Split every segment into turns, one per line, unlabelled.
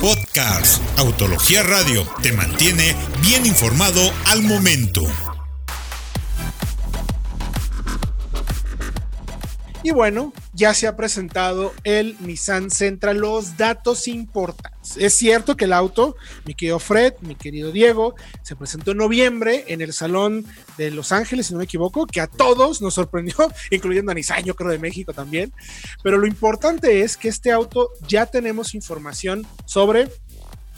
Podcast Autología Radio te mantiene bien informado al momento.
Y bueno, ya se ha presentado el Nissan Sentra, los datos importantes. Es cierto que el auto, mi querido Fred, mi querido Diego, se presentó en noviembre en el Salón de Los Ángeles, si no me equivoco, que a todos nos sorprendió, incluyendo a Nissan, yo creo de México también. Pero lo importante es que este auto ya tenemos información sobre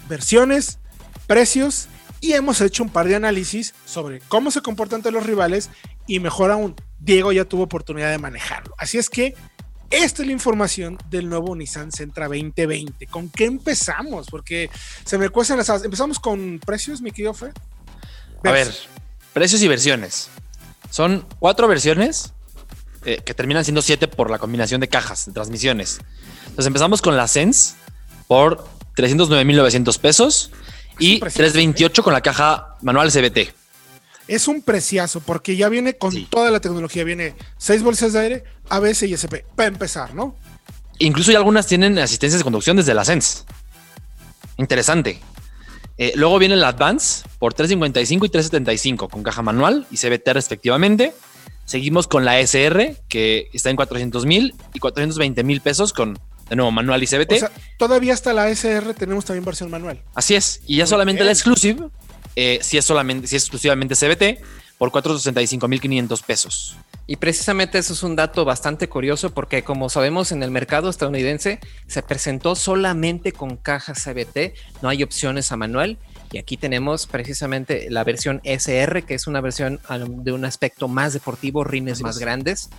versiones, precios y hemos hecho un par de análisis sobre cómo se comportan ante los rivales y mejor aún, Diego ya tuvo oportunidad de manejarlo. Así es que esta es la información del nuevo Nissan Sentra 2020. ¿Con qué empezamos? Porque se me cuestan las Empezamos con precios, mi querido Fred.
A ver, precios y versiones. Son cuatro versiones eh, que terminan siendo siete por la combinación de cajas, de transmisiones. Entonces empezamos con la Sense por 309.900 pesos y 328 con la caja manual CBT
es un preciazo porque ya viene con toda la tecnología. Viene seis bolsas de aire, ABS y SP, para empezar, ¿no?
Incluso ya algunas tienen asistencias de conducción desde la Sense. Interesante. Eh, luego viene el Advance por 355 y 375 con caja manual y CBT respectivamente. Seguimos con la SR que está en 400 mil y 420 mil pesos con de nuevo manual y CBT. O sea,
todavía hasta la SR tenemos también versión manual.
Así es. Y ya solamente la Exclusive eh, si es solamente, si es exclusivamente CBT, por 465.500 pesos.
Y precisamente eso es un dato bastante curioso porque como sabemos en el mercado estadounidense se presentó solamente con caja CBT, no hay opciones a manual. Y aquí tenemos precisamente la versión SR, que es una versión de un aspecto más deportivo, rines más grandes,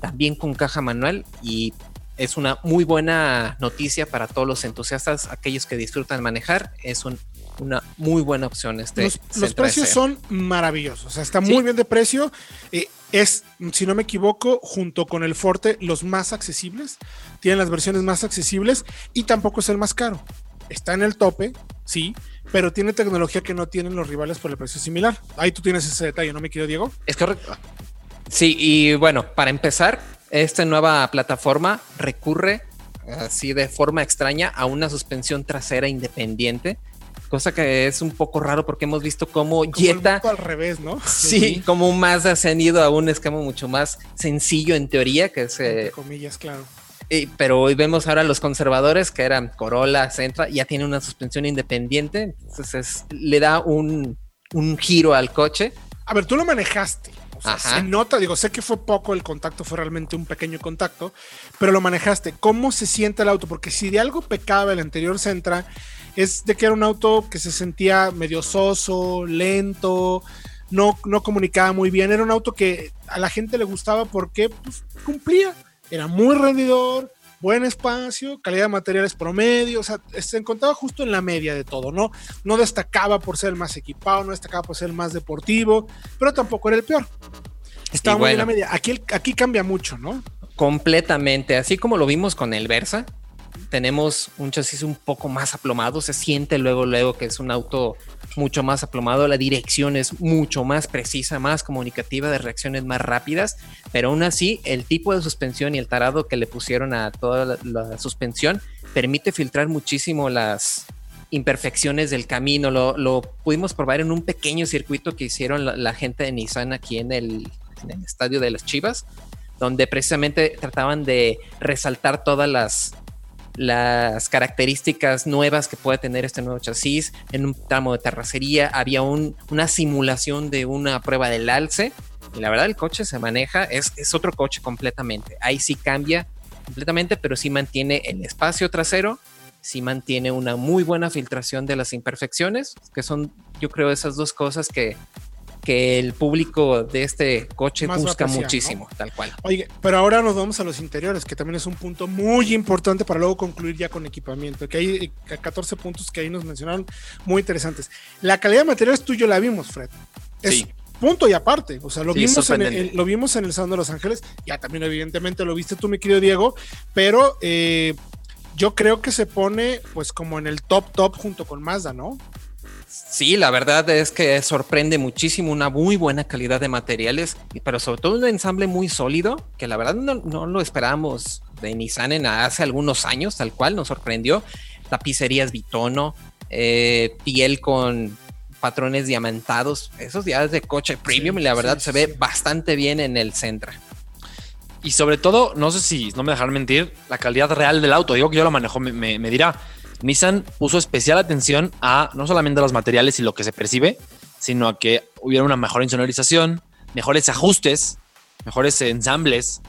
también con caja manual y es una muy buena noticia para todos los entusiastas, aquellos que disfrutan manejar. Es un una muy buena opción. Este
los, precios son maravillosos, o sea, está muy bien de precio. Eh, es, si no me equivoco, junto con el Forte, los más accesibles. Tienen las versiones más accesibles y tampoco es el más caro. Está en el tope, sí, pero tiene tecnología que no tienen los rivales por el precio similar. Ahí tú tienes ese detalle, ¿no me quiero, Diego?
Es correcto. Sí, y bueno, para empezar, esta nueva plataforma recurre así de forma extraña a una suspensión trasera independiente cosa que es un poco raro porque hemos visto cómo Jetta
al revés, ¿no?
Sí, como un Mazda se han ido a un esquema mucho más sencillo en teoría, que es...
Entre comillas, claro.
pero hoy vemos ahora los conservadores que eran Corolla, Sentra, ya tiene una suspensión independiente, entonces le da un, un giro al coche.
A ver, tú lo manejaste. O sea, se nota, digo, sé que fue poco el contacto, fue realmente un pequeño contacto, pero lo manejaste. ¿Cómo se siente el auto? Porque si de algo pecaba el anterior Sentra, es de que era un auto que se sentía medio soso, lento, no, no comunicaba muy bien. Era un auto que a la gente le gustaba porque pues, cumplía. Era muy rendidor, buen espacio, calidad de materiales promedio, o sea, se encontraba justo en la media de todo, ¿no? No destacaba por ser el más equipado, no destacaba por ser el más deportivo, pero tampoco era el peor. Estaba muy en la media. Aquí, aquí cambia mucho, ¿no?
Completamente, así como lo vimos con el Versa, tenemos un chasis un poco más aplomado, se siente luego, luego que es un auto mucho más aplomado, la dirección es mucho más precisa, más comunicativa, de reacciones más rápidas, pero aún así el tipo de suspensión y el tarado que le pusieron a toda la, suspensión permite filtrar muchísimo las imperfecciones del camino, lo, pudimos probar en un pequeño circuito que hicieron la, gente de Nissan aquí en el, en el estadio de las Chivas, donde precisamente trataban de resaltar todas las las características nuevas que puede tener este nuevo chasis. En un tramo de terracería había una simulación de una prueba del alce. Y la verdad el coche se maneja, es, es otro coche completamente. Ahí sí cambia completamente, pero sí mantiene el espacio trasero, sí mantiene una muy buena filtración de las imperfecciones, que son yo creo esas dos cosas que que el público de este coche busca muchísimo, tal cual.
Oye, pero ahora nos vamos a los interiores, que también es un punto muy importante para luego concluir ya con equipamiento, que hay 14 eh, puntos que ahí nos mencionaron muy interesantes. La calidad de materiales tuyo la vimos, Fred. Es punto y aparte, o sea, lo, vimos en el, lo vimos en el Salón de Los Ángeles, ya también evidentemente lo viste tú, mi querido Diego, pero eh, yo creo que se pone pues como en el top top junto con Mazda, ¿no?
Sí, la verdad es que sorprende muchísimo una muy buena calidad de materiales, pero sobre todo un ensamble muy sólido, que la verdad no, lo esperábamos de Nissan en hace algunos años, tal cual nos sorprendió. tapicerías bitono, eh, piel con patrones diamantados. Esos ya de coche premium y la verdad se ve bastante bien en el Centra.
Y sobre todo, no sé si no me dejarán mentir, la calidad real del auto. Digo que yo lo manejo, me, me, dirá. Nissan puso especial atención a no solamente los materiales y lo que se percibe, sino a que hubiera una mejor insonorización, mejores ajustes, mejores ensambles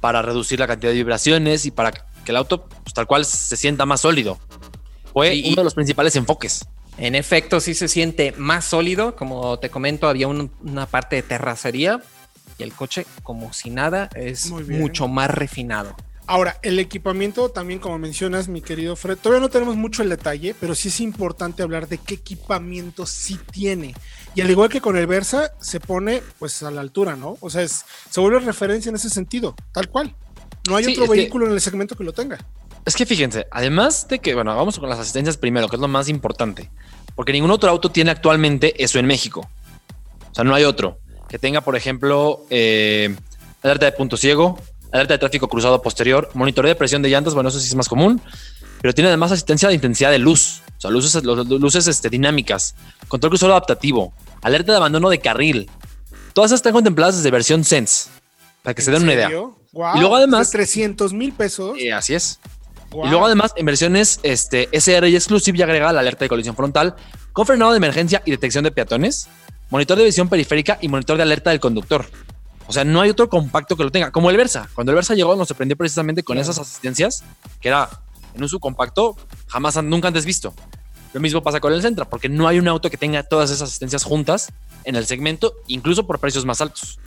para reducir la cantidad de vibraciones y para que el auto pues, tal cual se sienta más sólido. Fue uno de los principales enfoques.
En efecto, sí se siente más sólido. Como te comento, había una parte de terracería y el coche, como si nada, es mucho más refinado.
Ahora, el equipamiento también, como mencionas, mi querido Fred, todavía no tenemos mucho el detalle, pero sí es importante hablar de qué equipamiento sí tiene. Y al igual que con el Versa, se pone pues a la altura, ¿no? O sea, se vuelve referencia en ese sentido, tal cual. No hay otro vehículo en el segmento que lo tenga.
Es que fíjense, además de que, bueno, vamos con las asistencias primero, que es lo más importante, porque ningún otro auto tiene actualmente eso en México. O sea, no hay otro que tenga, por ejemplo, eh, alerta de punto ciego, alerta de tráfico cruzado posterior, monitoreo de presión de llantas, bueno, eso sí es más común, pero tiene además asistencia de intensidad de luz, o sea, luces, luces este, dinámicas, control cruzado adaptativo, alerta de abandono de carril. Todas esas están contempladas desde versión Sense, para que se den una idea.
y luego además... 300 mil pesos.
Eh, así es. Y luego además en versiones este, SR y Exclusive ya agrega la alerta de colisión frontal con frenado de emergencia y detección de peatones, monitor de visión periférica y monitor de alerta del conductor. O sea, no hay otro compacto que lo tenga, como el Versa. Cuando el Versa llegó nos sorprendió precisamente con esas asistencias, que era en un subcompacto jamás, nunca antes visto. Lo mismo pasa con el Centra, porque no hay un auto que tenga todas esas asistencias juntas en el segmento, incluso por precios más altos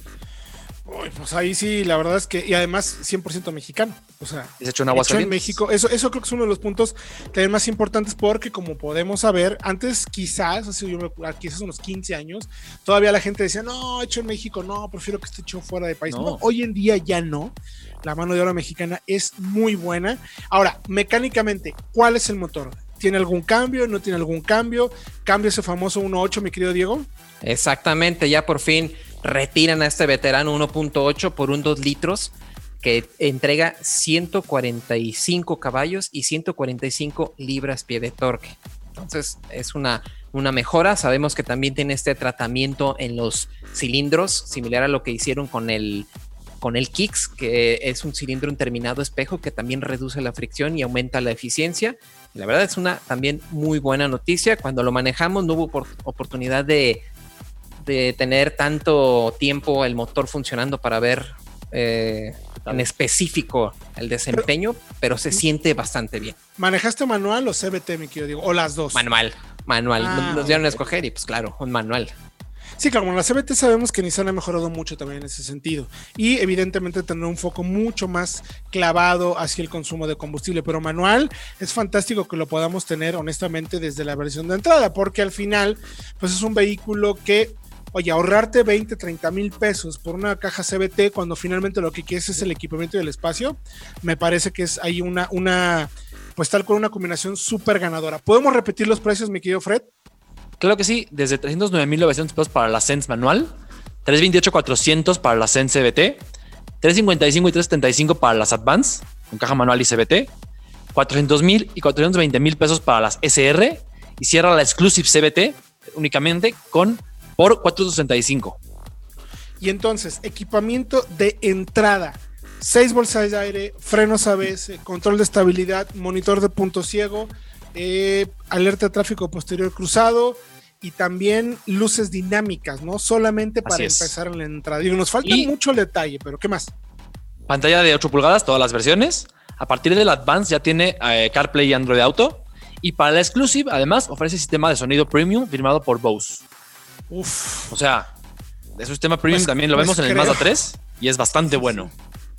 pues ahí sí, la verdad es que, y además 100% mexicano. O sea,
es hecho en
en México. Eso, eso creo que es uno de los puntos también más importantes porque, como podemos saber, antes quizás, así yo me quizás unos 15 años, todavía la gente decía, no, hecho en México, no, prefiero que esté hecho fuera de país. No. hoy en día ya no. La mano de obra mexicana es muy buena. Ahora, mecánicamente, ¿cuál es el motor? ¿Tiene algún cambio? ¿No tiene algún cambio? ¿Cambia ese famoso 1.8, mi querido Diego?
Exactamente, ya por fin retiran a este veterano 1.8 por un 2 litros que entrega 145 caballos y 145 libras pie de torque. Entonces es una, una mejora. Sabemos que también tiene este tratamiento en los cilindros, similar a lo que hicieron con el, con el Kicks, que es un cilindro en terminado espejo que también reduce la fricción y aumenta la eficiencia. la verdad es una también muy buena noticia. Cuando lo manejamos no hubo oportunidad de de tener tanto tiempo el motor funcionando para ver eh, en específico el desempeño, pero, se siente bastante bien.
¿Manejaste manual o CBT, mi querido digo? ¿O las dos?
Manual, manual. Ah, nos dieron a escoger y pues claro, un manual.
Sí, claro, con la CBT sabemos que Nissan ha mejorado mucho también en ese sentido. Y evidentemente tener un foco mucho más clavado hacia el consumo de combustible. Pero manual es fantástico que lo podamos tener honestamente desde la versión de entrada, porque al final, pues es un vehículo que oye, ahorrarte 20, 30 mil pesos por una caja CBT cuando finalmente lo que quieres es el equipamiento y el espacio, me parece que es ahí una, pues tal con una combinación súper ganadora. ¿Podemos repetir los precios, mi querido Fred?
Claro que sí, desde 309.900 pesos para la Sense manual, 328.400 para la Sense CBT, 355 y 375 para las Advance con caja manual y CBT, 400 mil y 420 mil pesos para las SR y cierra la Exclusive CBT únicamente con por 465.
Y entonces, equipamiento de entrada. Seis bolsas de aire, frenos ABS, control de estabilidad, monitor de punto ciego, eh, alerta de tráfico posterior cruzado y también luces dinámicas, ¿no? Solamente para empezar en la entrada. Y nos falta mucho detalle, pero ¿qué más?
Pantalla de 8 pulgadas, todas las versiones. A partir del Advance ya tiene eh, CarPlay y Android Auto. Y para la Exclusive, además, ofrece sistema de sonido premium firmado por Bose.
Uf.
O sea, de su sistema premium pues, también lo pues vemos en el Mazda 3 y es bastante bueno.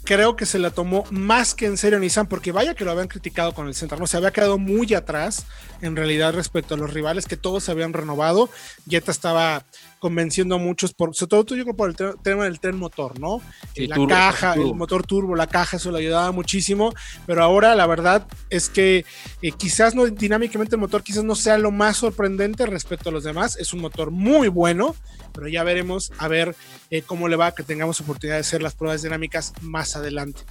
Creo que se la tomó más que en serio Nissan, porque vaya que lo habían criticado con el Central, no se había quedado muy atrás en realidad respecto a los rivales que todos se habían renovado. Jetta estaba convenciendo a muchos, por, sobre todo yo creo por el tema del tren motor, ¿no? la caja, el motor turbo, la caja, eso le ayudaba muchísimo, pero ahora la verdad es que eh, quizás no dinámicamente el motor quizás no sea lo más sorprendente respecto a los demás, es un motor muy bueno, pero ya veremos a ver eh, cómo le va, que tengamos oportunidad de hacer las pruebas dinámicas más adelante.